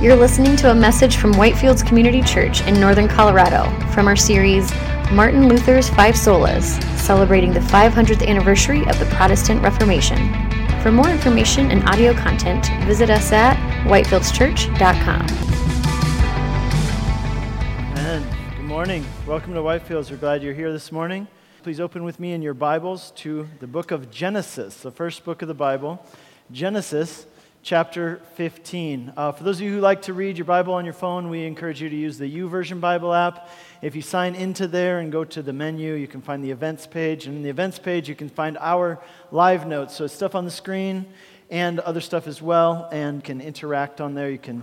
You're listening to a message from Whitefields Community Church in Northern Colorado from our series Martin Luther's Five Solas, celebrating the 500th anniversary of the Protestant Reformation. For more information and audio content, visit us at whitefieldschurch.com. Amen. Good morning. Welcome to Whitefields. We're glad you're here this morning. Please open with me in your Bibles to the book of Genesis, the first book of the Bible. Genesis chapter 15. Uh, for those of you who like to read your Bible on your phone, we encourage you to use the YouVersion Bible app. If you sign into there and go to the menu, you can find the events page. And in the events page, you can find our live notes. So it's stuff on the screen and other stuff as well, and can interact on there. You can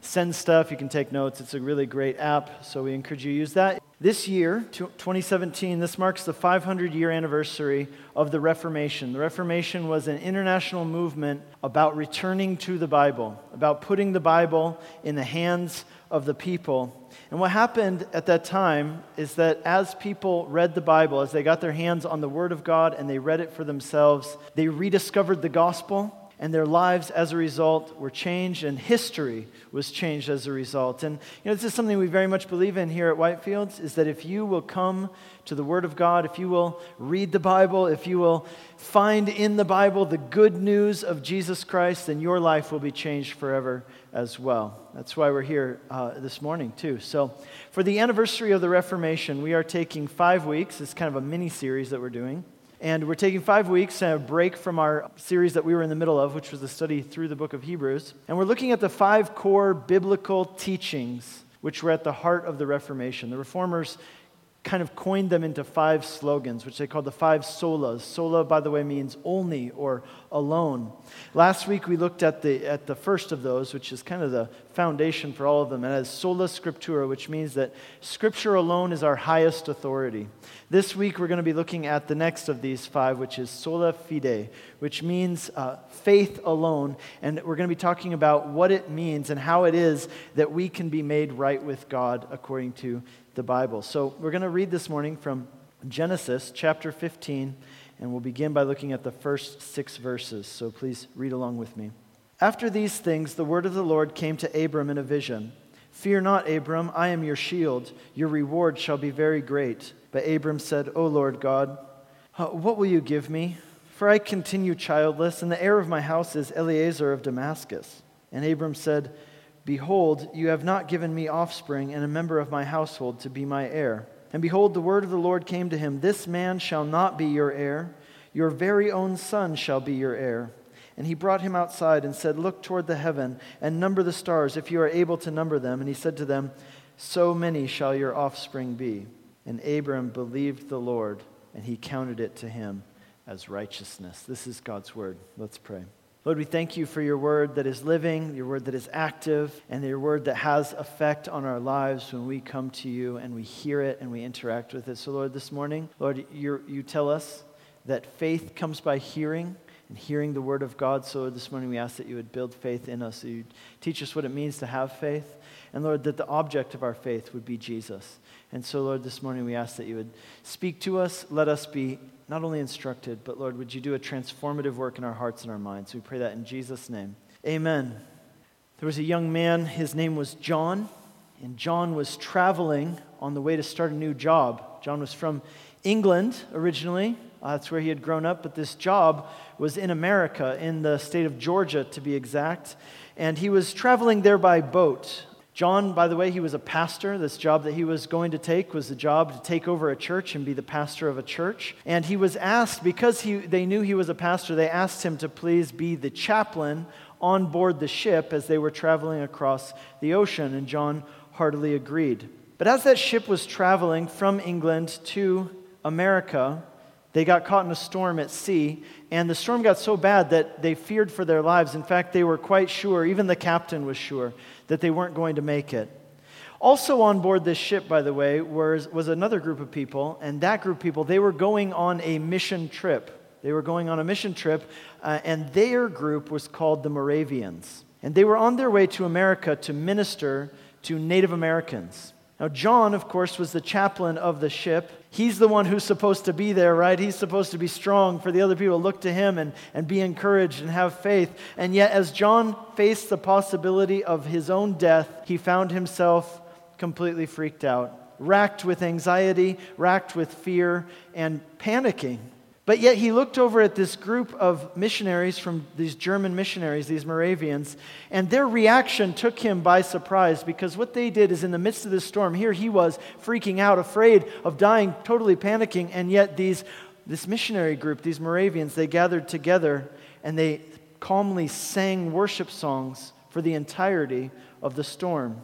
send stuff, you can take notes. It's a really great app, so we encourage you to use that. This year, 2017, this marks the 500 year anniversary of the Reformation. The Reformation was an international movement about returning to the Bible, about putting the Bible in the hands of the people. And what happened at that time is that as people read the Bible, as they got their hands on the Word of God and they read it for themselves, they rediscovered the gospel and their lives as a result were changed, and history was changed as a result. And you know, this is something we very much believe in here at Whitefields is that if you will come to the Word of God, if you will read the Bible, if you will find in the Bible the good news of Jesus Christ, then your life will be changed forever as well. That's why we're here uh, this morning, too. So, for the anniversary of the Reformation, we are taking five weeks. It's kind of a mini series that we're doing. And we're taking five weeks and a break from our series that we were in the middle of, which was the study through the book of Hebrews. And we're looking at the five core biblical teachings which were at the heart of the Reformation. The reformers kind of coined them into five slogans, which they called the five solas. Sola, by the way, means only or alone. Last week we looked at the, at the first of those, which is kind of the foundation for all of them, and as sola scriptura, which means that scripture alone is our highest authority. This week we're going to be looking at the next of these five, which is sola fide, which means uh, faith alone. And we're going to be talking about what it means and how it is that we can be made right with God according to the Bible. So we're going to read this morning from Genesis chapter 15, and we'll begin by looking at the first six verses. So please read along with me. After these things, the word of the Lord came to Abram in a vision Fear not, Abram, I am your shield. Your reward shall be very great. But Abram said, O Lord God, uh, what will you give me? For I continue childless, and the heir of my house is Eliezer of Damascus. And Abram said, Behold, you have not given me offspring, and a member of my household to be my heir. And behold, the word of the Lord came to him This man shall not be your heir, your very own son shall be your heir. And he brought him outside and said, Look toward the heaven and number the stars, if you are able to number them. And he said to them, So many shall your offspring be. And Abram believed the Lord, and he counted it to him as righteousness. This is God's word. Let's pray. Lord, we thank you for your word that is living, your word that is active, and your word that has effect on our lives when we come to you and we hear it and we interact with it. So, Lord, this morning, Lord, you tell us that faith comes by hearing and hearing the word of God. So, this morning, we ask that you would build faith in us, that you teach us what it means to have faith. And, Lord, that the object of our faith would be Jesus. And so, Lord, this morning we ask that you would speak to us. Let us be not only instructed, but Lord, would you do a transformative work in our hearts and our minds? We pray that in Jesus' name. Amen. There was a young man, his name was John, and John was traveling on the way to start a new job. John was from England originally. Uh, that's where he had grown up, but this job was in America, in the state of Georgia to be exact. And he was traveling there by boat. John, by the way, he was a pastor. This job that he was going to take was the job to take over a church and be the pastor of a church. And he was asked, because he, they knew he was a pastor, they asked him to please be the chaplain on board the ship as they were traveling across the ocean. And John heartily agreed. But as that ship was traveling from England to America, they got caught in a storm at sea, and the storm got so bad that they feared for their lives. In fact, they were quite sure, even the captain was sure, that they weren't going to make it. Also on board this ship, by the way, was, was another group of people, and that group of people, they were going on a mission trip. They were going on a mission trip, uh, and their group was called the Moravians. And they were on their way to America to minister to Native Americans. Now, John, of course, was the chaplain of the ship, He's the one who's supposed to be there, right? He's supposed to be strong for the other people look to him and, and be encouraged and have faith. And yet, as John faced the possibility of his own death, he found himself completely freaked out, racked with anxiety, racked with fear, and panicking. But yet he looked over at this group of missionaries from these German missionaries, these Moravians, and their reaction took him by surprise because what they did is in the midst of this storm, here he was freaking out, afraid of dying, totally panicking, and yet these, this missionary group, these Moravians, they gathered together and they calmly sang worship songs for the entirety of the storm.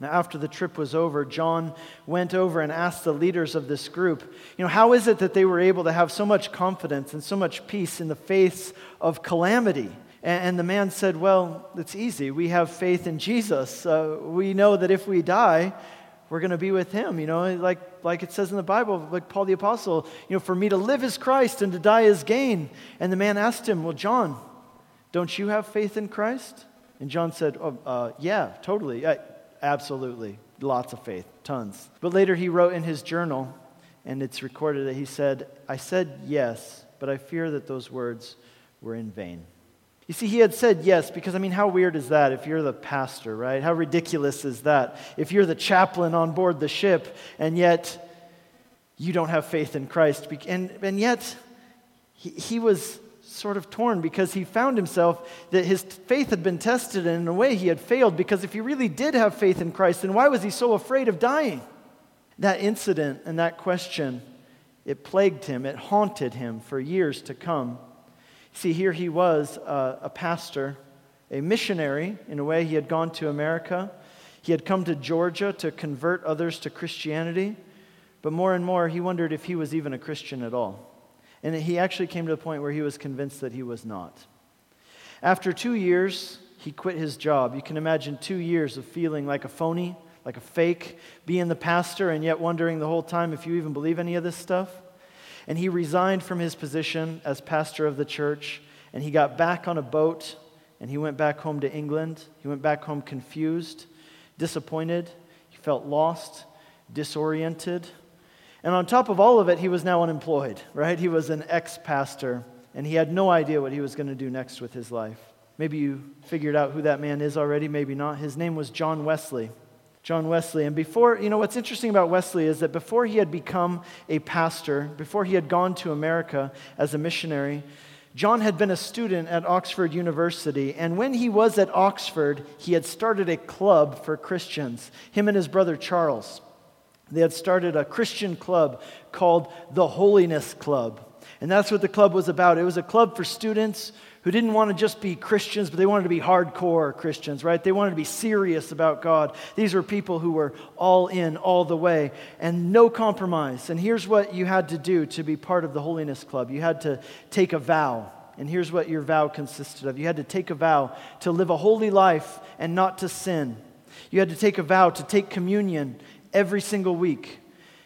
Now, after the trip was over, John went over and asked the leaders of this group, you know, how is it that they were able to have so much confidence and so much peace in the face of calamity? And the man said, Well, it's easy. We have faith in Jesus. Uh, we know that if we die, we're going to be with him. You know, like, like it says in the Bible, like Paul the Apostle, you know, for me to live is Christ and to die is gain. And the man asked him, Well, John, don't you have faith in Christ? And John said, oh, uh, Yeah, totally. Absolutely. Lots of faith, tons. But later he wrote in his journal, and it's recorded that he said, I said yes, but I fear that those words were in vain. You see, he had said yes because, I mean, how weird is that if you're the pastor, right? How ridiculous is that? If you're the chaplain on board the ship and yet you don't have faith in Christ. And, and yet, he, he was sort of torn because he found himself that his faith had been tested and in a way he had failed because if he really did have faith in Christ, then why was he so afraid of dying? That incident and that question, it plagued him, it haunted him for years to come. See, here he was, uh, a pastor, a missionary. In a way, he had gone to America. He had come to Georgia to convert others to Christianity. But more and more, he wondered if he was even a Christian at all. And he actually came to the point where he was convinced that he was not. After two years, he quit his job. You can imagine two years of feeling like a phony, like a fake, being the pastor, and yet wondering the whole time if you even believe any of this stuff. And he resigned from his position as pastor of the church, and he got back on a boat, and he went back home to England. He went back home confused, disappointed. He felt lost, disoriented. And on top of all of it, he was now unemployed, right? He was an ex pastor, and he had no idea what he was going to do next with his life. Maybe you figured out who that man is already, maybe not. His name was John Wesley. John Wesley. And before, you know, what's interesting about Wesley is that before he had become a pastor, before he had gone to America as a missionary, John had been a student at Oxford University, and when he was at Oxford, he had started a club for Christians, him and his brother Charles. They had started a Christian club called the Holiness Club. And that's what the club was about. It was a club for students who didn't want to just be Christians, but they wanted to be hardcore Christians, right? They wanted to be serious about God. These were people who were all in, all the way, and no compromise. And here's what you had to do to be part of the Holiness Club you had to take a vow. And here's what your vow consisted of you had to take a vow to live a holy life and not to sin. You had to take a vow to take communion every single week.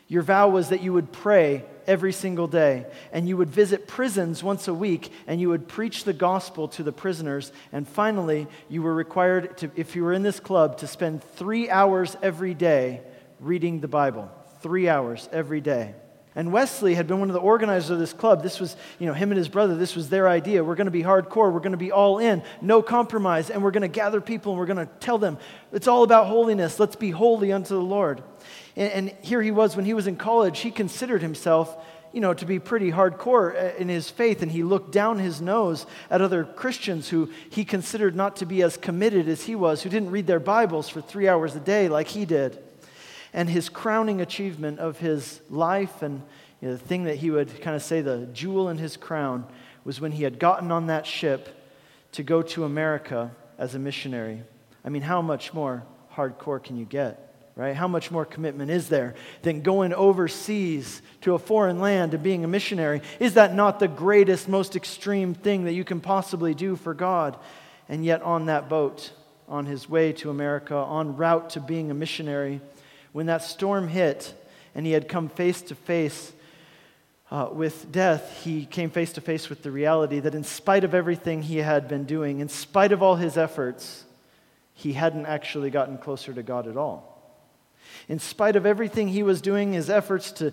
Your vow was that you would pray every single day, and you would visit prisons once a week, and you would preach the gospel to the prisoners. And finally, you were required to, if you were in this club, to spend three hours every day reading the Bible. Three hours every day. And Wesley had been one of the organizers of this club. This was, you know, him and his brother, this was their idea. We're going to be hardcore. We're going to be all in, no compromise. And we're going to gather people and we're going to tell them it's all about holiness. Let's be holy unto the Lord. And, and here he was when he was in college. He considered himself, you know, to be pretty hardcore uh, in his faith. And he looked down his nose at other Christians who he considered not to be as committed as he was, who didn't read their Bibles for three hours a day like he did. And his crowning achievement of his life and you know, the thing that he would kind of say the jewel in his crown was when he had gotten on that ship to go to America as a missionary. I mean, how much more hardcore can you get? Right? How much more commitment is there than going overseas to a foreign land and being a missionary? Is that not the greatest, most extreme thing that you can possibly do for God? And yet, on that boat, on his way to America, en route to being a missionary, when that storm hit and he had come face to face uh, with death, he came face to face with the reality that in spite of everything he had been doing, in spite of all his efforts, he hadn't actually gotten closer to God at all. In spite of everything he was doing, his efforts to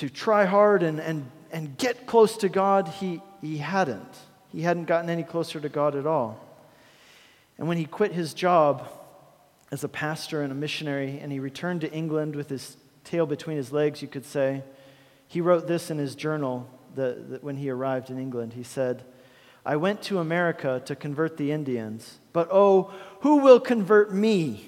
to try hard and, and, and get close to God, he, he hadn't. He hadn't gotten any closer to God at all. And when he quit his job as a pastor and a missionary and he returned to England with his tail between his legs, you could say, he wrote this in his journal that, when he arrived in England. He said, I went to America to convert the Indians, but oh, who will convert me?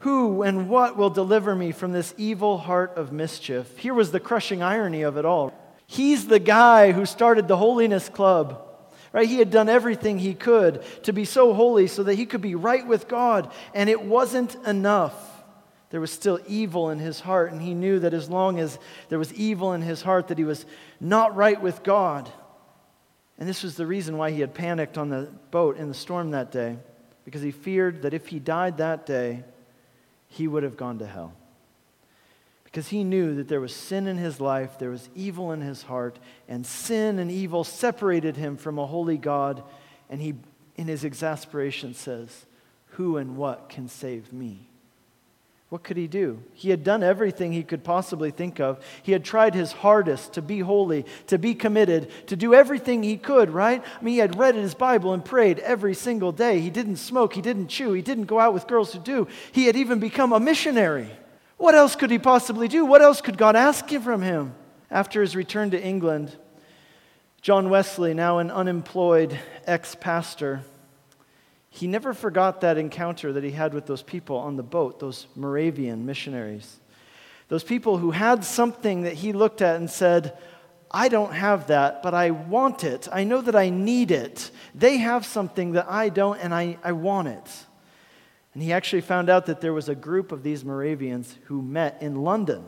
Who and what will deliver me from this evil heart of mischief? Here was the crushing irony of it all. He's the guy who started the Holiness Club. Right? He had done everything he could to be so holy so that he could be right with God, and it wasn't enough. There was still evil in his heart, and he knew that as long as there was evil in his heart, that he was not right with God. And this was the reason why he had panicked on the boat in the storm that day, because he feared that if he died that day, he would have gone to hell. Because he knew that there was sin in his life, there was evil in his heart, and sin and evil separated him from a holy God. And he, in his exasperation, says, Who and what can save me? What could he do? He had done everything he could possibly think of. He had tried his hardest to be holy, to be committed, to do everything he could, right? I mean, he had read in his Bible and prayed every single day. He didn't smoke, he didn't chew, he didn't go out with girls who do. He had even become a missionary. What else could he possibly do? What else could God ask him from him? After his return to England, John Wesley, now an unemployed ex pastor, he never forgot that encounter that he had with those people on the boat, those Moravian missionaries. Those people who had something that he looked at and said, I don't have that, but I want it. I know that I need it. They have something that I don't, and I, I want it. And he actually found out that there was a group of these Moravians who met in London.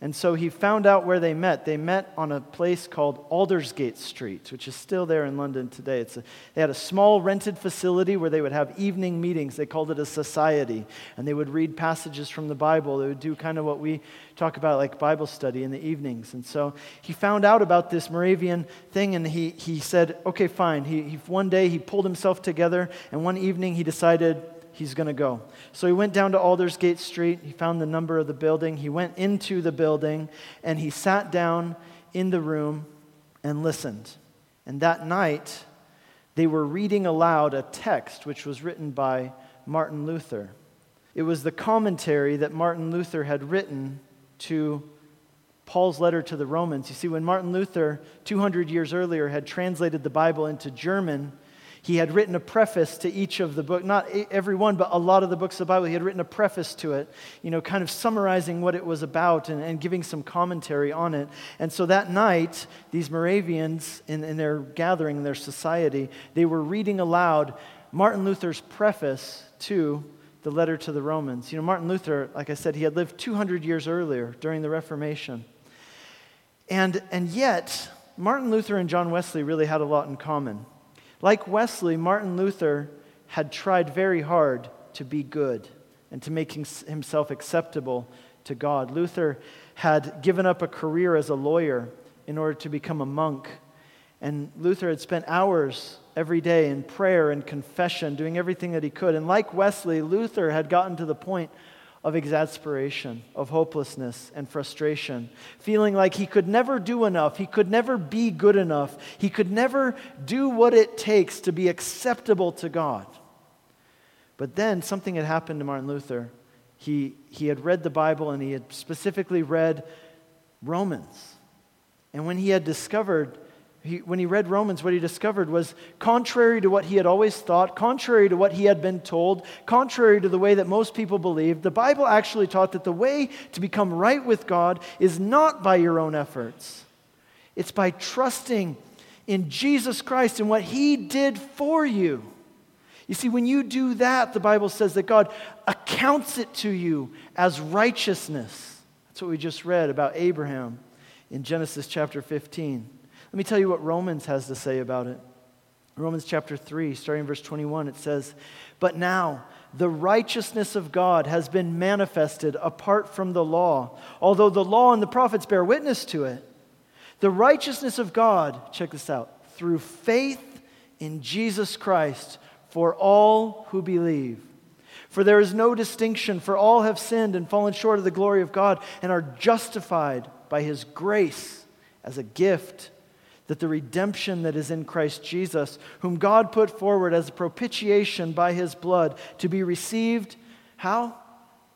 And so he found out where they met. They met on a place called Aldersgate Street, which is still there in London today. A, they had a small rented facility where they would have evening meetings. They called it a society. And they would read passages from the Bible. They would do kind of what we talk about, like Bible study in the evenings. And so he found out about this Moravian thing and he, he said, okay, fine. He, he, one day he pulled himself together and one evening he decided, he's going to go. So he went down to Aldersgate Street. He found the number of the building. He went into the building and he sat down in the room and listened. And that night, they were reading aloud a text which was written by Martin Luther. It was the commentary that Martin Luther had written to Paul's letter to the Romans. You see, when Martin Luther, 200 years earlier, had translated the Bible into German, he had written a preface to each of the book, not every one, but a lot of the books of the Bible. He had written a preface to it, you know, kind of summarizing what it was about and, and giving some commentary on it. And so that night, these Moravians, in, in their gathering, in their society, they were reading aloud Martin Luther's preface to the letter to the Romans. You know, Martin Luther, like I said, he had lived 200 years earlier during the Reformation. And, and yet, Martin Luther and John Wesley really had a lot in common. Like Wesley, Martin Luther had tried very hard to be good and to make himself acceptable to God. Luther had given up a career as a lawyer in order to become a monk. And Luther had spent hours every day in prayer and confession, doing everything that he could. And like Wesley, Luther had gotten to the point of exasperation, of hopelessness and frustration, feeling like he could never do enough, he could never be good enough, he could never do what it takes to be acceptable to God. But then something had happened to Martin Luther. He, he had read the Bible and he had specifically read Romans. And when he had discovered he, when he read Romans, what he discovered was contrary to what he had always thought, contrary to what he had been told, contrary to the way that most people believed, the Bible actually taught that the way to become right with God is not by your own efforts, it's by trusting in Jesus Christ and what he did for you. You see, when you do that, the Bible says that God accounts it to you as righteousness. That's what we just read about Abraham in Genesis chapter 15. Let me tell you what Romans has to say about it. Romans chapter 3, starting verse 21, it says, But now the righteousness of God has been manifested apart from the law, although the law and the prophets bear witness to it. The righteousness of God, check this out, through faith in Jesus Christ for all who believe. For there is no distinction, for all have sinned and fallen short of the glory of God and are justified by his grace as a gift that the redemption that is in Christ Jesus, whom God put forward as a propitiation by his blood, to be received, how?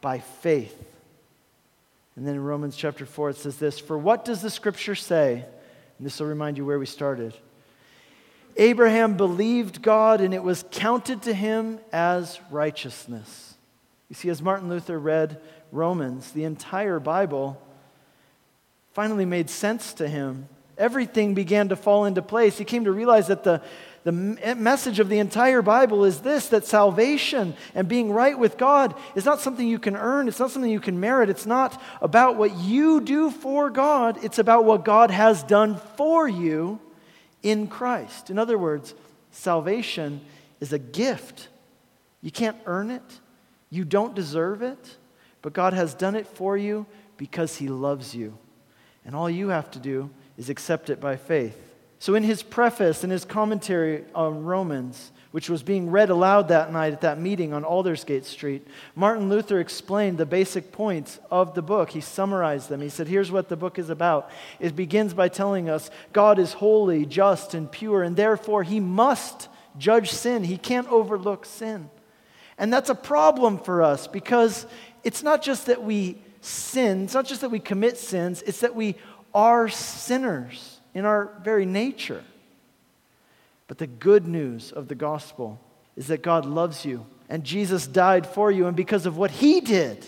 By faith. And then in Romans chapter 4, it says this For what does the scripture say? And this will remind you where we started. Abraham believed God, and it was counted to him as righteousness. You see, as Martin Luther read Romans, the entire Bible finally made sense to him everything began to fall into place. He came to realize that the, the eh, message of the entire Bible is this that salvation and being right with God is not something you can earn, it's not something you can merit, it's not about what you do for God, it's about what God has done for you in Christ. In other words, salvation is a gift. You can't earn it, you don't deserve it, but God has done it for you because He loves you. And all you have to do is accept it by faith. So, in his preface, in his commentary on Romans, which was being read aloud that night at that meeting on Aldersgate Street, Martin Luther explained the basic points of the book. He summarized them. He said, Here's what the book is about. It begins by telling us God is holy, just, and pure, and therefore he must judge sin. He can't overlook sin. And that's a problem for us because it's not just that we sin, it's not just that we commit sins, it's that we are sinners in our very nature. But the good news of the gospel is that God loves you and Jesus died for you. And because of what he did,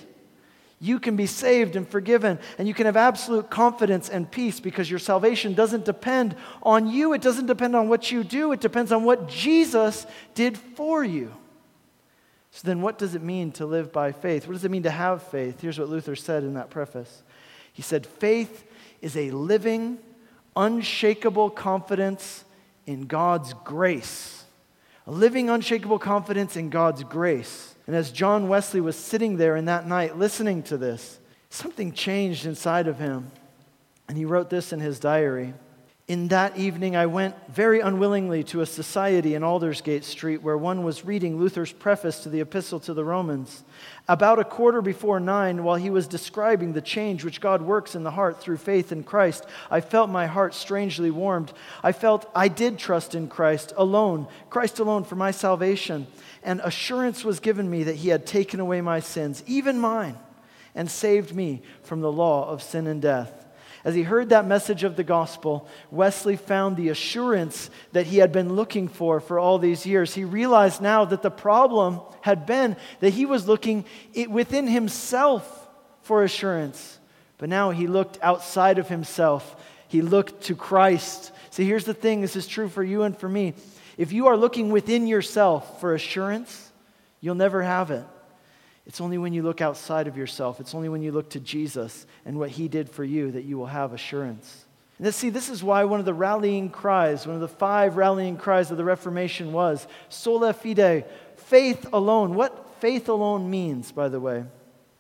you can be saved and forgiven, and you can have absolute confidence and peace because your salvation doesn't depend on you. It doesn't depend on what you do, it depends on what Jesus did for you. So, then what does it mean to live by faith? What does it mean to have faith? Here's what Luther said in that preface He said, Faith is a living, unshakable confidence in God's grace. A living, unshakable confidence in God's grace. And as John Wesley was sitting there in that night listening to this, something changed inside of him. And he wrote this in his diary. In that evening, I went very unwillingly to a society in Aldersgate Street where one was reading Luther's preface to the Epistle to the Romans. About a quarter before nine, while he was describing the change which God works in the heart through faith in Christ, I felt my heart strangely warmed. I felt I did trust in Christ alone, Christ alone for my salvation. And assurance was given me that he had taken away my sins, even mine, and saved me from the law of sin and death. As he heard that message of the gospel, Wesley found the assurance that he had been looking for for all these years. He realized now that the problem had been that he was looking within himself for assurance. But now he looked outside of himself, he looked to Christ. See, here's the thing this is true for you and for me. If you are looking within yourself for assurance, you'll never have it. It's only when you look outside of yourself, it's only when you look to Jesus and what he did for you that you will have assurance. And this, see, this is why one of the rallying cries, one of the five rallying cries of the Reformation was sola fide, faith alone. What faith alone means, by the way,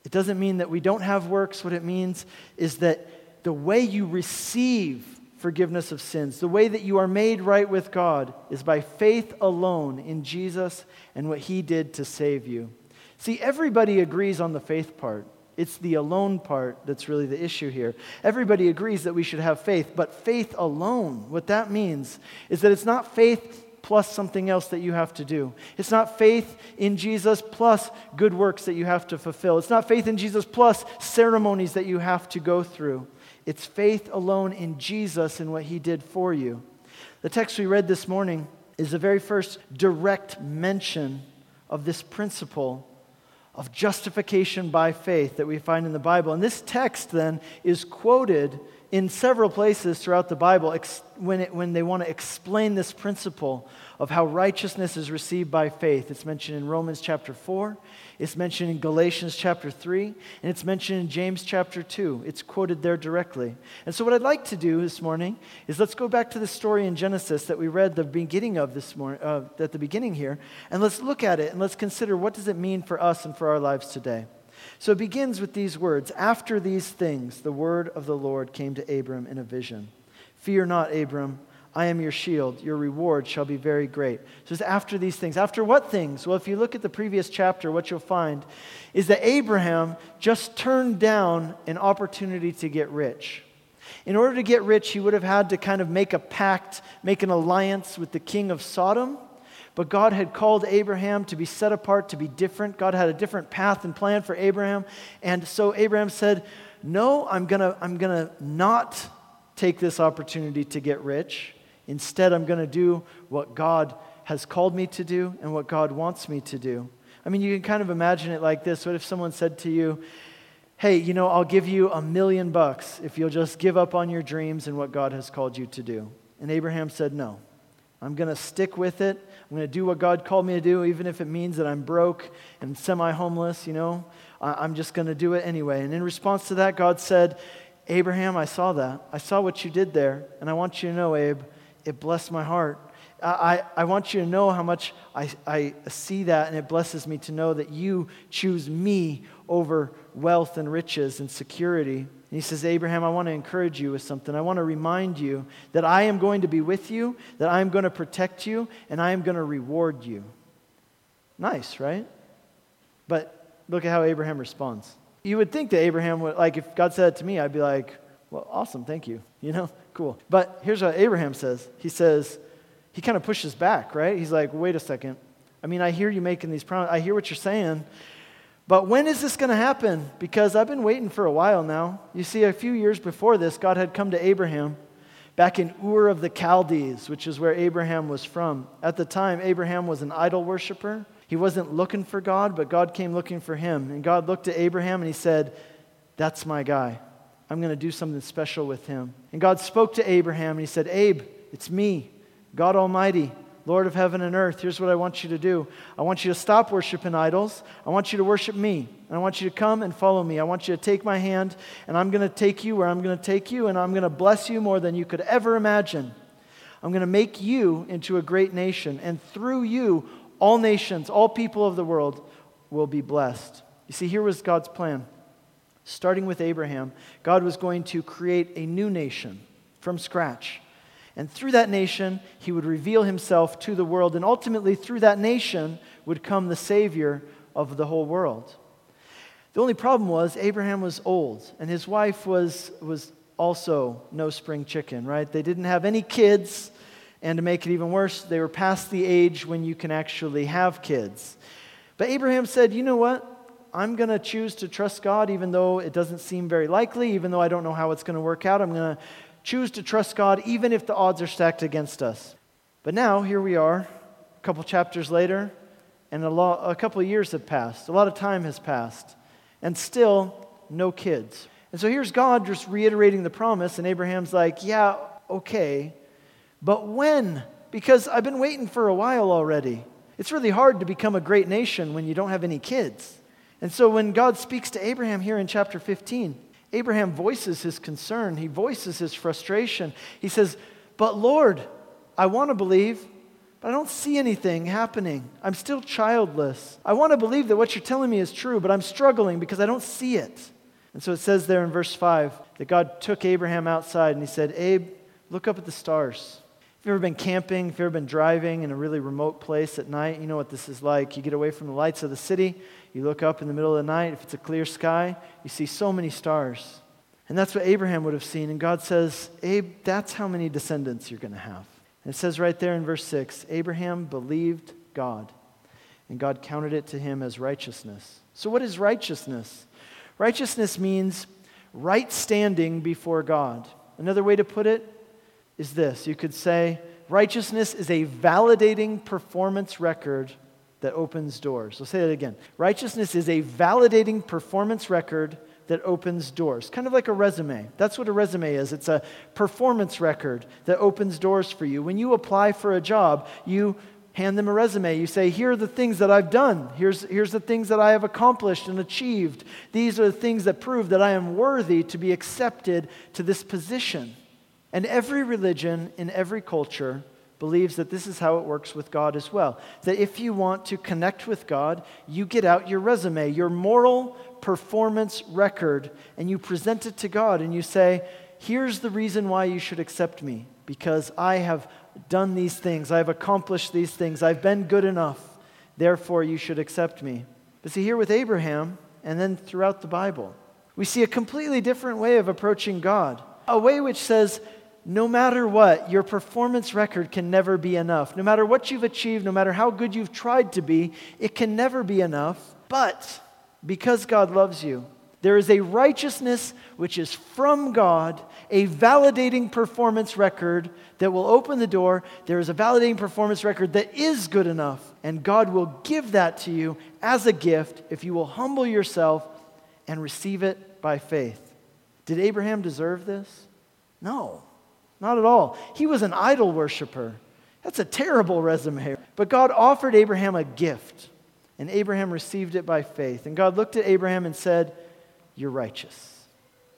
it doesn't mean that we don't have works. What it means is that the way you receive forgiveness of sins, the way that you are made right with God, is by faith alone in Jesus and what he did to save you. See, everybody agrees on the faith part. It's the alone part that's really the issue here. Everybody agrees that we should have faith, but faith alone, what that means is that it's not faith plus something else that you have to do. It's not faith in Jesus plus good works that you have to fulfill. It's not faith in Jesus plus ceremonies that you have to go through. It's faith alone in Jesus and what he did for you. The text we read this morning is the very first direct mention of this principle of justification by faith that we find in the Bible. And this text then is quoted in several places throughout the Bible when, it, when they want to explain this principle of how righteousness is received by faith. It's mentioned in Romans chapter 4, it's mentioned in Galatians chapter 3, and it's mentioned in James chapter 2. It's quoted there directly. And so, what I'd like to do this morning is let's go back to the story in Genesis that we read the beginning of this morning, uh, at the beginning here, and let's look at it and let's consider what does it mean for us and for our lives today. So it begins with these words After these things, the word of the Lord came to Abram in a vision Fear not, Abram. I am your shield. Your reward shall be very great. So it's after these things. After what things? Well, if you look at the previous chapter, what you'll find is that Abraham just turned down an opportunity to get rich. In order to get rich, he would have had to kind of make a pact, make an alliance with the king of Sodom. But God had called Abraham to be set apart, to be different. God had a different path and plan for Abraham. And so Abraham said, No, I'm going to I'm going to not take this opportunity to get rich. Instead, I'm going to do what God has called me to do and what God wants me to do. I mean, you can kind of imagine it like this. What if someone said to you, Hey, you know, I'll give you a million bucks if you'll just give up on your dreams and what God has called you to do? And Abraham said, No. I'm going to stick with it. I'm going to do what God called me to do, even if it means that I'm broke and semi homeless, you know. I'm just going to do it anyway. And in response to that, God said, Abraham, I saw that. I saw what you did there. And I want you to know, Abe, it blessed my heart. I, I want you to know how much I, I see that, and it blesses me to know that you choose me over wealth and riches and security. And he says, Abraham, I want to encourage you with something. I want to remind you that I am going to be with you, that I am going to protect you, and I am going to reward you. Nice, right? But look at how Abraham responds. You would think that Abraham would, like, if God said it to me, I'd be like, well, awesome, thank you. You know, cool. But here's what Abraham says He says, he kind of pushes back, right? He's like, wait a second. I mean, I hear you making these promises, I hear what you're saying, but when is this going to happen? Because I've been waiting for a while now. You see, a few years before this, God had come to Abraham back in Ur of the Chaldees, which is where Abraham was from. At the time, Abraham was an idol worshiper. He wasn't looking for God, but God came looking for him. And God looked at Abraham and he said, That's my guy. I'm going to do something special with him. And God spoke to Abraham and he said, Abe, it's me. God Almighty, Lord of heaven and earth, here's what I want you to do. I want you to stop worshiping idols. I want you to worship me. And I want you to come and follow me. I want you to take my hand, and I'm going to take you where I'm going to take you, and I'm going to bless you more than you could ever imagine. I'm going to make you into a great nation, and through you, all nations, all people of the world will be blessed. You see, here was God's plan. Starting with Abraham, God was going to create a new nation from scratch. And through that nation, he would reveal himself to the world. And ultimately, through that nation would come the Savior of the whole world. The only problem was Abraham was old, and his wife was, was also no spring chicken, right? They didn't have any kids, and to make it even worse, they were past the age when you can actually have kids. But Abraham said, You know what? I'm going to choose to trust God even though it doesn't seem very likely, even though I don't know how it's going to work out. I'm going to choose to trust God even if the odds are stacked against us. But now, here we are, a couple chapters later, and a, lo- a couple years have passed. A lot of time has passed, and still no kids. And so here's God just reiterating the promise, and Abraham's like, Yeah, okay, but when? Because I've been waiting for a while already. It's really hard to become a great nation when you don't have any kids. And so when God speaks to Abraham here in chapter 15, Abraham voices his concern, he voices his frustration. He says, But Lord, I want to believe, but I don't see anything happening. I'm still childless. I want to believe that what you're telling me is true, but I'm struggling because I don't see it. And so it says there in verse 5 that God took Abraham outside and he said, Abe, look up at the stars. If you've ever been camping, if you've ever been driving in a really remote place at night, you know what this is like. You get away from the lights of the city, you look up in the middle of the night, if it's a clear sky, you see so many stars. And that's what Abraham would have seen. And God says, Abe, that's how many descendants you're going to have. And it says right there in verse 6 Abraham believed God, and God counted it to him as righteousness. So, what is righteousness? Righteousness means right standing before God. Another way to put it is this you could say, righteousness is a validating performance record that opens doors. I'll say that again. Righteousness is a validating performance record that opens doors, kind of like a resume. That's what a resume is it's a performance record that opens doors for you. When you apply for a job, you hand them a resume. You say, Here are the things that I've done. Here's, here's the things that I have accomplished and achieved. These are the things that prove that I am worthy to be accepted to this position. And every religion in every culture believes that this is how it works with God as well. That if you want to connect with God, you get out your resume, your moral performance record, and you present it to God and you say, Here's the reason why you should accept me because I have done these things, I've accomplished these things, I've been good enough, therefore you should accept me. But see, here with Abraham, and then throughout the Bible, we see a completely different way of approaching God. a way which says, no matter what, your performance record can never be enough. No matter what you've achieved, no matter how good you've tried to be, it can never be enough. But because God loves you, there is a righteousness which is from God, a validating performance record that will open the door. There is a validating performance record that is good enough, and God will give that to you as a gift if you will humble yourself and receive it by faith. Did Abraham deserve this? No, not at all. He was an idol worshiper. That's a terrible resume. But God offered Abraham a gift, and Abraham received it by faith. And God looked at Abraham and said, you're righteous.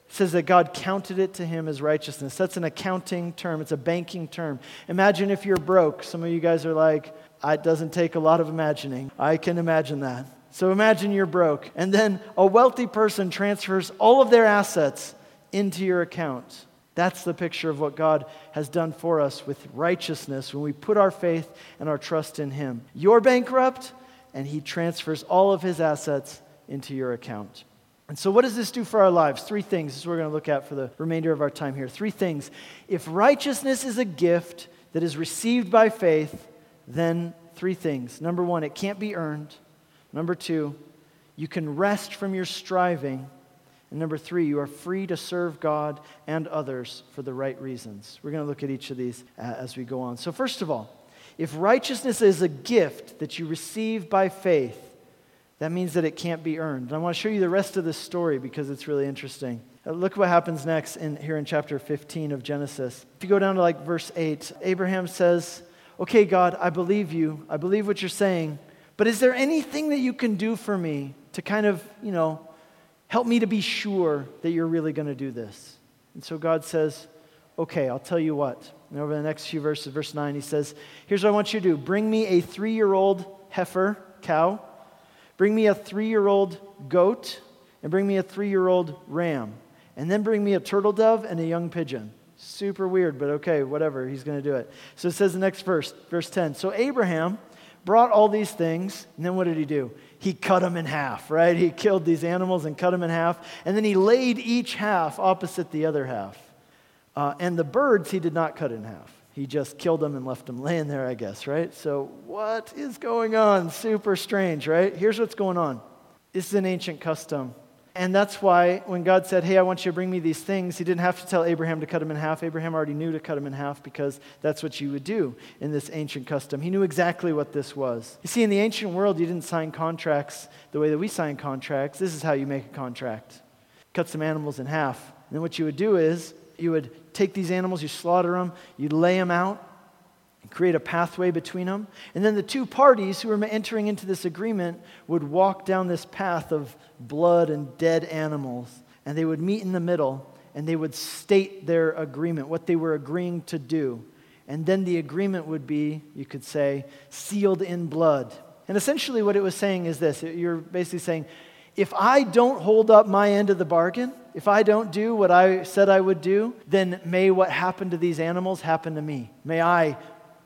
It says that God counted it to him as righteousness. That's an accounting term, it's a banking term. Imagine if you're broke. Some of you guys are like, it doesn't take a lot of imagining. I can imagine that. So imagine you're broke, and then a wealthy person transfers all of their assets into your account. That's the picture of what God has done for us with righteousness when we put our faith and our trust in Him. You're bankrupt, and He transfers all of His assets into your account. And so, what does this do for our lives? Three things. This is what we're going to look at for the remainder of our time here. Three things. If righteousness is a gift that is received by faith, then three things. Number one, it can't be earned. Number two, you can rest from your striving. And number three, you are free to serve God and others for the right reasons. We're going to look at each of these uh, as we go on. So, first of all, if righteousness is a gift that you receive by faith, that means that it can't be earned. And I want to show you the rest of this story because it's really interesting. Uh, look what happens next in, here in chapter 15 of Genesis. If you go down to like verse 8, Abraham says, Okay, God, I believe you. I believe what you're saying. But is there anything that you can do for me to kind of, you know, help me to be sure that you're really going to do this? And so God says, Okay, I'll tell you what. And over the next few verses, verse 9, he says, Here's what I want you to do bring me a three year old heifer, cow Bring me a three year old goat, and bring me a three year old ram. And then bring me a turtle dove and a young pigeon. Super weird, but okay, whatever. He's going to do it. So it says the next verse, verse 10. So Abraham brought all these things, and then what did he do? He cut them in half, right? He killed these animals and cut them in half, and then he laid each half opposite the other half. Uh, and the birds he did not cut in half. He just killed them and left them laying there, I guess, right? So, what is going on? Super strange, right? Here's what's going on this is an ancient custom. And that's why when God said, Hey, I want you to bring me these things, he didn't have to tell Abraham to cut them in half. Abraham already knew to cut them in half because that's what you would do in this ancient custom. He knew exactly what this was. You see, in the ancient world, you didn't sign contracts the way that we sign contracts. This is how you make a contract cut some animals in half. And then what you would do is you would take these animals, you slaughter them, you lay them out, and create a pathway between them. And then the two parties who were entering into this agreement would walk down this path of blood and dead animals, and they would meet in the middle and they would state their agreement, what they were agreeing to do. And then the agreement would be, you could say, sealed in blood. And essentially, what it was saying is this you're basically saying, if I don't hold up my end of the bargain, if I don't do what I said I would do, then may what happened to these animals happen to me. May I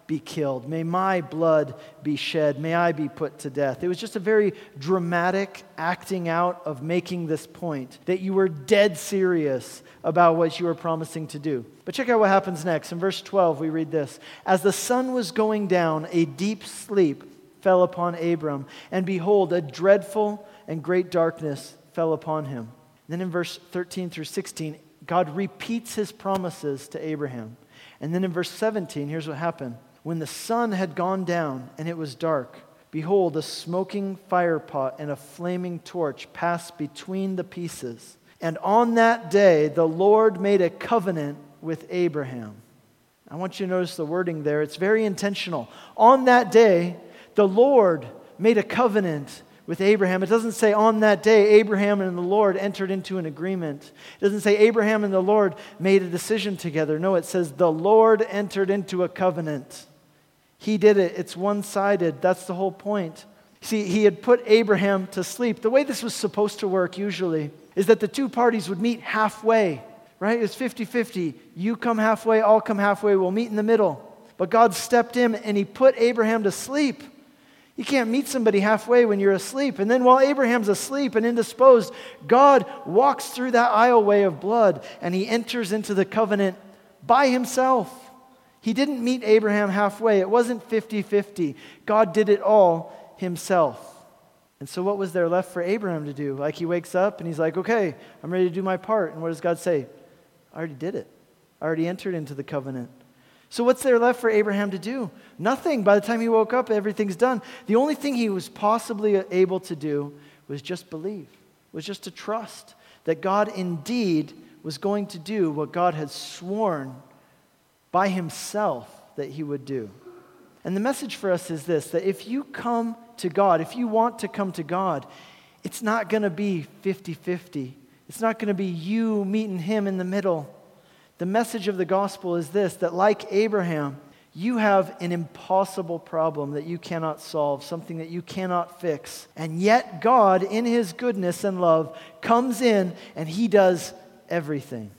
be killed. May my blood be shed. May I be put to death. It was just a very dramatic acting out of making this point that you were dead serious about what you were promising to do. But check out what happens next. In verse 12, we read this As the sun was going down, a deep sleep fell upon Abram, and behold, a dreadful and great darkness fell upon him. Then in verse 13 through 16, God repeats his promises to Abraham. And then in verse 17, here's what happened. When the sun had gone down and it was dark, behold, a smoking firepot and a flaming torch passed between the pieces. And on that day, the Lord made a covenant with Abraham. I want you to notice the wording there. It's very intentional. On that day, the Lord made a covenant with Abraham. It doesn't say on that day Abraham and the Lord entered into an agreement. It doesn't say Abraham and the Lord made a decision together. No, it says the Lord entered into a covenant. He did it. It's one sided. That's the whole point. See, he had put Abraham to sleep. The way this was supposed to work usually is that the two parties would meet halfway, right? It's 50 50. You come halfway, I'll come halfway, we'll meet in the middle. But God stepped in and he put Abraham to sleep. You can't meet somebody halfway when you're asleep. And then while Abraham's asleep and indisposed, God walks through that aisleway of blood and he enters into the covenant by himself. He didn't meet Abraham halfway. It wasn't 50 50. God did it all himself. And so, what was there left for Abraham to do? Like, he wakes up and he's like, okay, I'm ready to do my part. And what does God say? I already did it. I already entered into the covenant. So, what's there left for Abraham to do? Nothing. By the time he woke up, everything's done. The only thing he was possibly able to do was just believe, was just to trust that God indeed was going to do what God had sworn by himself that he would do. And the message for us is this that if you come to God, if you want to come to God, it's not going to be 50 50. It's not going to be you meeting him in the middle. The message of the gospel is this that, like Abraham, you have an impossible problem that you cannot solve, something that you cannot fix. And yet, God, in His goodness and love, comes in and He does everything.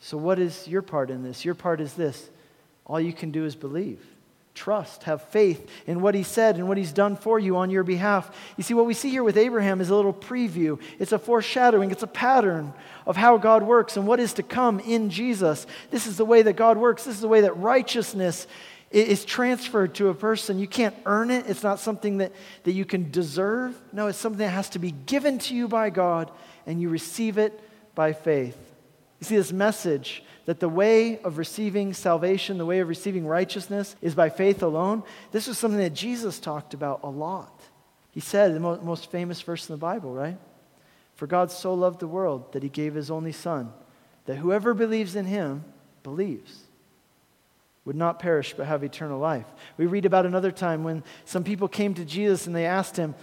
So, what is your part in this? Your part is this all you can do is believe trust, have faith in what he said and what he's done for you on your behalf. You see, what we see here with Abraham is a little preview, it's a foreshadowing, it's a pattern of how God works and what is to come in Jesus. This is the way that God works, this is the way that righteousness is transferred to a person. You can't earn it, it's not something that, that you can deserve. No, it's something that has to be given to you by God, and you receive it by faith. You see, this message that the way of receiving salvation, the way of receiving righteousness, is by faith alone, this was something that Jesus talked about a lot. He said, the most famous verse in the Bible, right? For God so loved the world that he gave his only Son, that whoever believes in him believes, would not perish but have eternal life. We read about another time when some people came to Jesus and they asked him,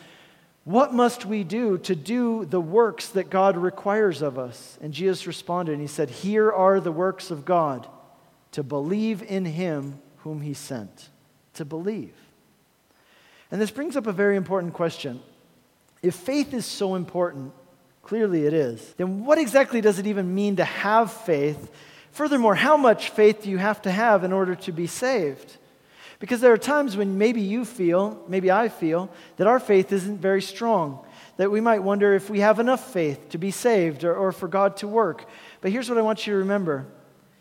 what must we do to do the works that God requires of us? And Jesus responded and he said, Here are the works of God to believe in him whom he sent. To believe. And this brings up a very important question. If faith is so important, clearly it is, then what exactly does it even mean to have faith? Furthermore, how much faith do you have to have in order to be saved? Because there are times when maybe you feel, maybe I feel, that our faith isn't very strong. That we might wonder if we have enough faith to be saved or, or for God to work. But here's what I want you to remember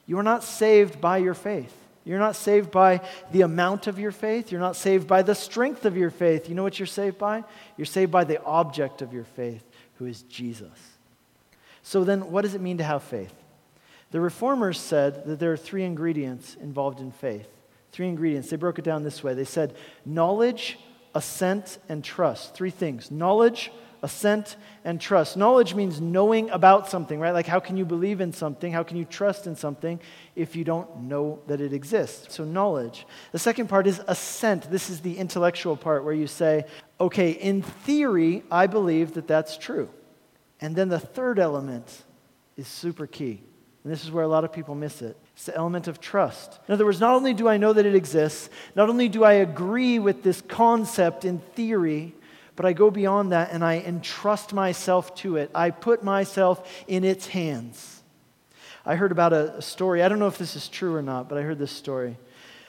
you are not saved by your faith. You're not saved by the amount of your faith. You're not saved by the strength of your faith. You know what you're saved by? You're saved by the object of your faith, who is Jesus. So then, what does it mean to have faith? The reformers said that there are three ingredients involved in faith. Three ingredients. They broke it down this way they said knowledge, assent, and trust. Three things knowledge, assent, and trust. Knowledge means knowing about something, right? Like, how can you believe in something? How can you trust in something if you don't know that it exists? So, knowledge. The second part is assent. This is the intellectual part where you say, okay, in theory, I believe that that's true. And then the third element is super key. And this is where a lot of people miss it. It's the element of trust. In other words, not only do I know that it exists, not only do I agree with this concept in theory, but I go beyond that and I entrust myself to it. I put myself in its hands. I heard about a story. I don't know if this is true or not, but I heard this story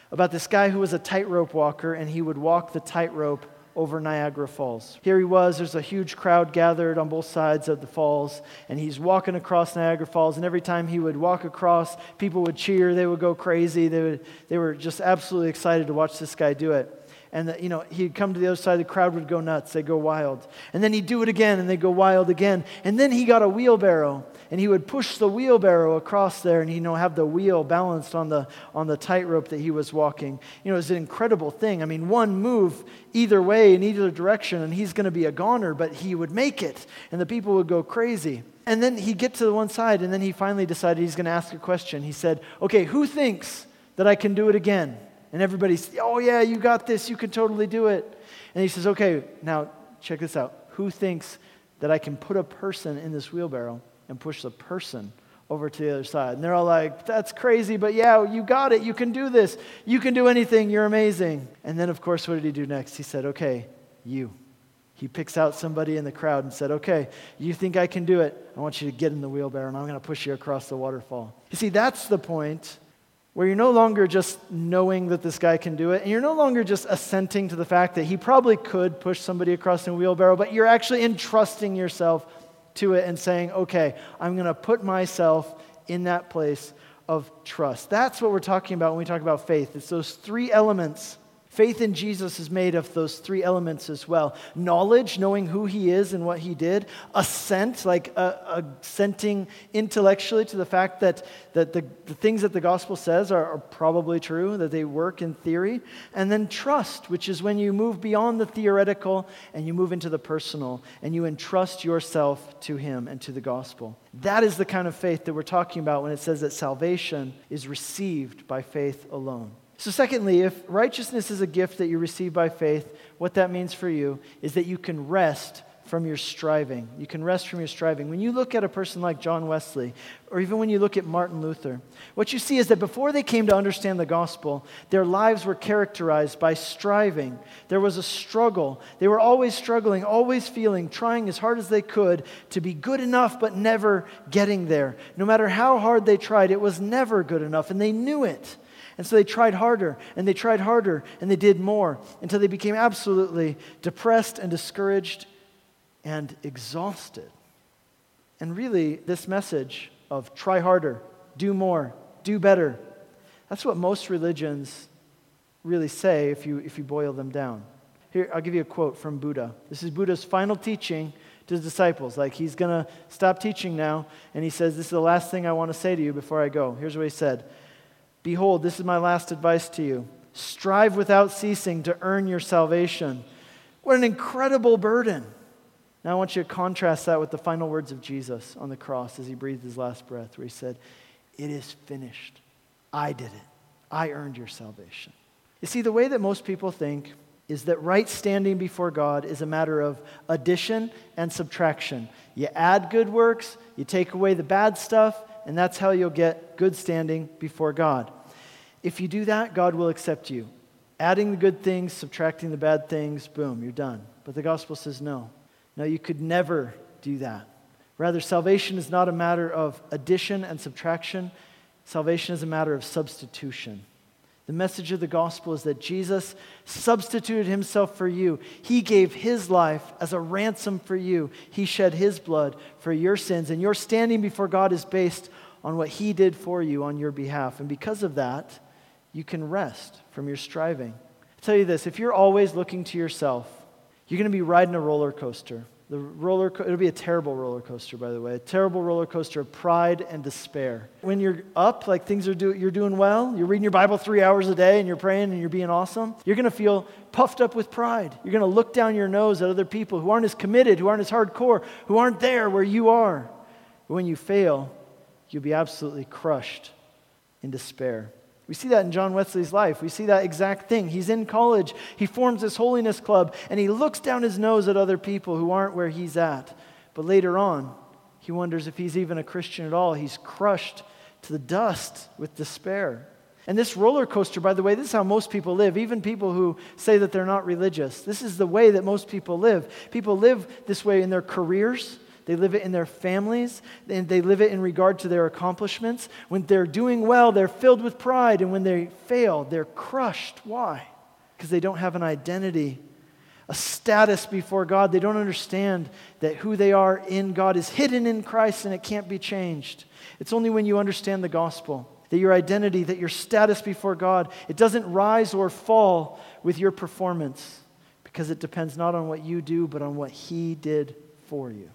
about this guy who was a tightrope walker and he would walk the tightrope over Niagara Falls. Here he was, there's a huge crowd gathered on both sides of the falls, and he's walking across Niagara Falls. And every time he would walk across, people would cheer, they would go crazy, they, would, they were just absolutely excited to watch this guy do it. And, the, you know, he'd come to the other side, the crowd would go nuts, they'd go wild. And then he'd do it again, and they'd go wild again. And then he got a wheelbarrow, and he would push the wheelbarrow across there and you know have the wheel balanced on the on the tightrope that he was walking. You know it's an incredible thing. I mean one move either way in either direction and he's going to be a goner but he would make it and the people would go crazy. And then he'd get to the one side and then he finally decided he's going to ask a question. He said okay who thinks that i can do it again and everybody's oh yeah you got this you can totally do it and he says okay now check this out who thinks that i can put a person in this wheelbarrow and push the person over to the other side. And they're all like, that's crazy, but yeah, you got it. You can do this. You can do anything. You're amazing. And then, of course, what did he do next? He said, okay, you. He picks out somebody in the crowd and said, okay, you think I can do it? I want you to get in the wheelbarrow and I'm going to push you across the waterfall. You see, that's the point where you're no longer just knowing that this guy can do it, and you're no longer just assenting to the fact that he probably could push somebody across in a wheelbarrow, but you're actually entrusting yourself to it and saying, okay, I'm going to put myself in that place of trust. That's what we're talking about when we talk about faith. It's those three elements Faith in Jesus is made of those three elements as well knowledge, knowing who he is and what he did, assent, like uh, assenting intellectually to the fact that, that the, the things that the gospel says are, are probably true, that they work in theory, and then trust, which is when you move beyond the theoretical and you move into the personal and you entrust yourself to him and to the gospel. That is the kind of faith that we're talking about when it says that salvation is received by faith alone. So, secondly, if righteousness is a gift that you receive by faith, what that means for you is that you can rest from your striving. You can rest from your striving. When you look at a person like John Wesley, or even when you look at Martin Luther, what you see is that before they came to understand the gospel, their lives were characterized by striving. There was a struggle. They were always struggling, always feeling, trying as hard as they could to be good enough, but never getting there. No matter how hard they tried, it was never good enough, and they knew it. And so they tried harder and they tried harder and they did more until they became absolutely depressed and discouraged and exhausted. And really, this message of try harder, do more, do better, that's what most religions really say if you, if you boil them down. Here, I'll give you a quote from Buddha. This is Buddha's final teaching to his disciples. Like, he's going to stop teaching now, and he says, This is the last thing I want to say to you before I go. Here's what he said Behold, this is my last advice to you strive without ceasing to earn your salvation. What an incredible burden. Now, I want you to contrast that with the final words of Jesus on the cross as he breathed his last breath, where he said, It is finished. I did it. I earned your salvation. You see, the way that most people think is that right standing before God is a matter of addition and subtraction. You add good works, you take away the bad stuff, and that's how you'll get good standing before God. If you do that, God will accept you. Adding the good things, subtracting the bad things, boom, you're done. But the gospel says no. No, you could never do that. Rather, salvation is not a matter of addition and subtraction, salvation is a matter of substitution. The message of the gospel is that Jesus substituted himself for you. He gave his life as a ransom for you. He shed his blood for your sins, and your standing before God is based on what he did for you on your behalf. And because of that, you can rest from your striving. I'll tell you this if you're always looking to yourself, you're going to be riding a roller coaster. The roller co- it'll be a terrible roller coaster, by the way, a terrible roller coaster of pride and despair. When you're up, like things are do, you're doing well, you're reading your Bible three hours a day and you're praying and you're being awesome, you're going to feel puffed up with pride. You're going to look down your nose at other people who aren't as committed, who aren't as hardcore, who aren't there where you are. But when you fail, you'll be absolutely crushed in despair. We see that in John Wesley's life. We see that exact thing. He's in college, he forms this holiness club, and he looks down his nose at other people who aren't where he's at. But later on, he wonders if he's even a Christian at all. He's crushed to the dust with despair. And this roller coaster, by the way, this is how most people live, even people who say that they're not religious. This is the way that most people live. People live this way in their careers, they live it in their families, and they live it in regard to their accomplishments. When they're doing well, they're filled with pride, and when they fail, they're crushed. Why? Because they don't have an identity, a status before God. They don't understand that who they are in God is hidden in Christ and it can't be changed. It's only when you understand the gospel that your identity, that your status before God, it doesn't rise or fall with your performance because it depends not on what you do, but on what He did for you.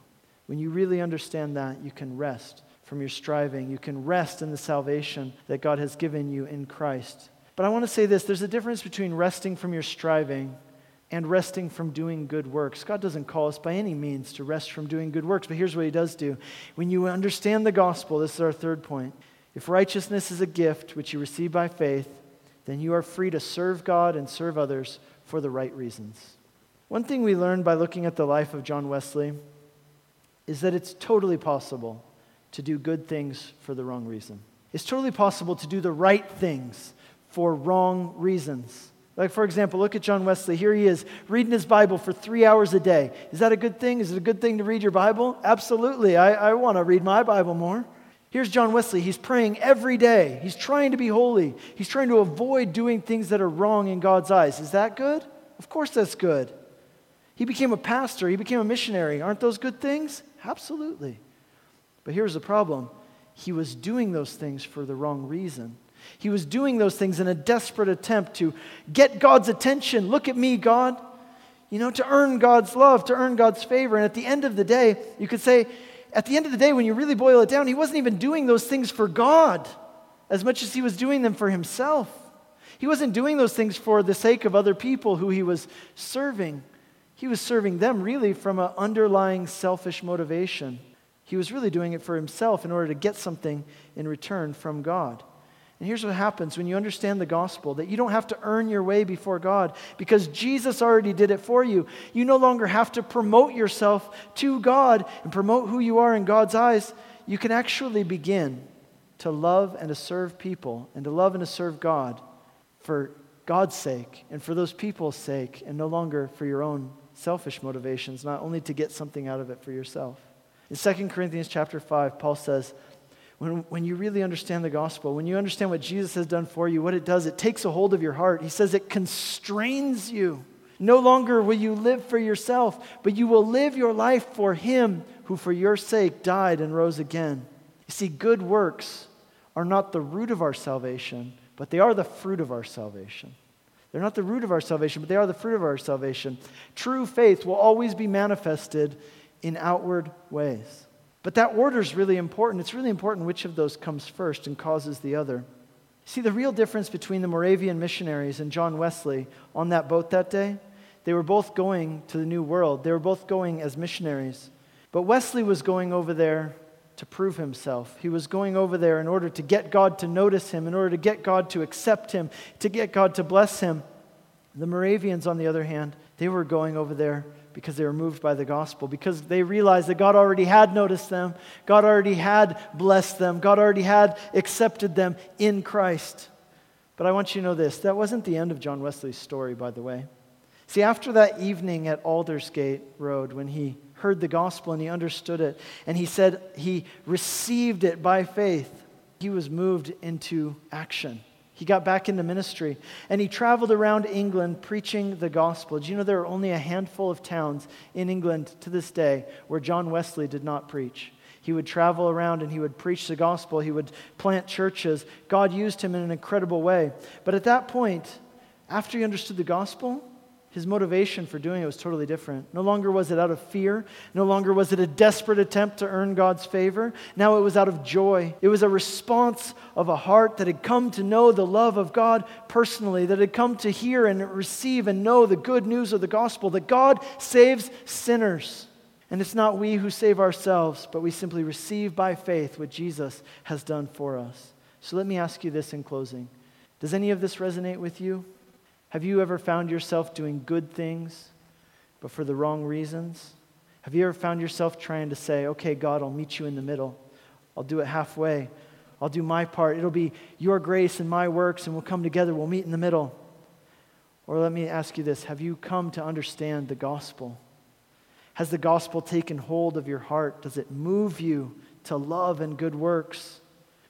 When you really understand that, you can rest from your striving. You can rest in the salvation that God has given you in Christ. But I want to say this there's a difference between resting from your striving and resting from doing good works. God doesn't call us by any means to rest from doing good works, but here's what He does do. When you understand the gospel, this is our third point. If righteousness is a gift which you receive by faith, then you are free to serve God and serve others for the right reasons. One thing we learned by looking at the life of John Wesley is that it's totally possible to do good things for the wrong reason. It's totally possible to do the right things for wrong reasons. Like, for example, look at John Wesley. Here he is reading his Bible for three hours a day. Is that a good thing? Is it a good thing to read your Bible? Absolutely. I, I want to read my Bible more. Here's John Wesley. He's praying every day. He's trying to be holy. He's trying to avoid doing things that are wrong in God's eyes. Is that good? Of course, that's good. He became a pastor, he became a missionary. Aren't those good things? Absolutely. But here's the problem he was doing those things for the wrong reason. He was doing those things in a desperate attempt to get God's attention. Look at me, God. You know, to earn God's love, to earn God's favor. And at the end of the day, you could say, at the end of the day, when you really boil it down, he wasn't even doing those things for God as much as he was doing them for himself. He wasn't doing those things for the sake of other people who he was serving. He was serving them really from an underlying selfish motivation. He was really doing it for himself in order to get something in return from God. And here's what happens when you understand the gospel that you don't have to earn your way before God because Jesus already did it for you. You no longer have to promote yourself to God and promote who you are in God's eyes. You can actually begin to love and to serve people and to love and to serve God for God's sake and for those people's sake and no longer for your own selfish motivations, not only to get something out of it for yourself. In 2 Corinthians chapter 5, Paul says, when, when you really understand the gospel, when you understand what Jesus has done for you, what it does, it takes a hold of your heart. He says it constrains you. No longer will you live for yourself, but you will live your life for Him who for your sake died and rose again. You see, good works are not the root of our salvation, but they are the fruit of our salvation. They're not the root of our salvation, but they are the fruit of our salvation. True faith will always be manifested in outward ways. But that order is really important. It's really important which of those comes first and causes the other. See, the real difference between the Moravian missionaries and John Wesley on that boat that day, they were both going to the New World. They were both going as missionaries. But Wesley was going over there to prove himself. He was going over there in order to get God to notice him, in order to get God to accept him, to get God to bless him. The Moravians, on the other hand, they were going over there because they were moved by the gospel, because they realized that God already had noticed them, God already had blessed them, God already had accepted them in Christ. But I want you to know this that wasn't the end of John Wesley's story, by the way. See, after that evening at Aldersgate Road, when he heard the gospel and he understood it, and he said he received it by faith, he was moved into action. He got back into ministry and he traveled around England preaching the gospel. Do you know there are only a handful of towns in England to this day where John Wesley did not preach? He would travel around and he would preach the gospel. He would plant churches. God used him in an incredible way. But at that point, after he understood the gospel, his motivation for doing it was totally different. No longer was it out of fear. No longer was it a desperate attempt to earn God's favor. Now it was out of joy. It was a response of a heart that had come to know the love of God personally, that had come to hear and receive and know the good news of the gospel that God saves sinners. And it's not we who save ourselves, but we simply receive by faith what Jesus has done for us. So let me ask you this in closing Does any of this resonate with you? Have you ever found yourself doing good things, but for the wrong reasons? Have you ever found yourself trying to say, okay, God, I'll meet you in the middle? I'll do it halfway. I'll do my part. It'll be your grace and my works, and we'll come together. We'll meet in the middle. Or let me ask you this Have you come to understand the gospel? Has the gospel taken hold of your heart? Does it move you to love and good works?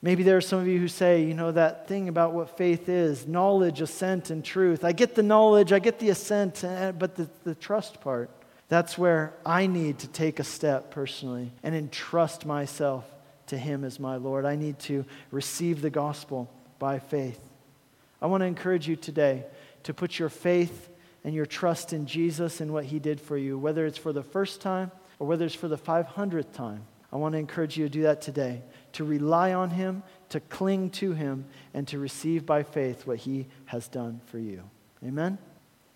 Maybe there are some of you who say, you know, that thing about what faith is knowledge, assent, and truth. I get the knowledge, I get the assent, eh, but the, the trust part, that's where I need to take a step personally and entrust myself to Him as my Lord. I need to receive the gospel by faith. I want to encourage you today to put your faith and your trust in Jesus and what He did for you, whether it's for the first time or whether it's for the 500th time. I want to encourage you to do that today to rely on Him, to cling to Him, and to receive by faith what He has done for you. Amen?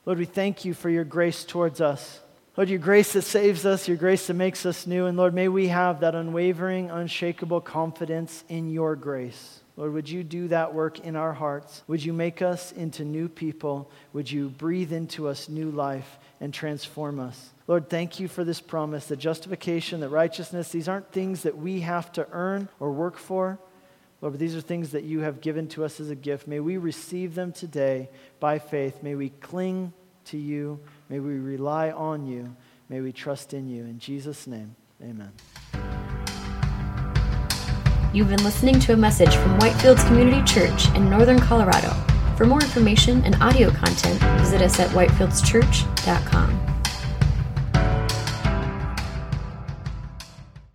Lord, we thank you for your grace towards us. Lord, your grace that saves us, your grace that makes us new. And Lord, may we have that unwavering, unshakable confidence in your grace. Lord, would you do that work in our hearts? Would you make us into new people? Would you breathe into us new life and transform us? Lord, thank you for this promise that justification, that righteousness, these aren't things that we have to earn or work for. Lord, but these are things that you have given to us as a gift. May we receive them today by faith. May we cling to you. May we rely on you. May we trust in you. In Jesus' name, amen. You've been listening to a message from Whitefields Community Church in Northern Colorado. For more information and audio content, visit us at whitefieldschurch.com.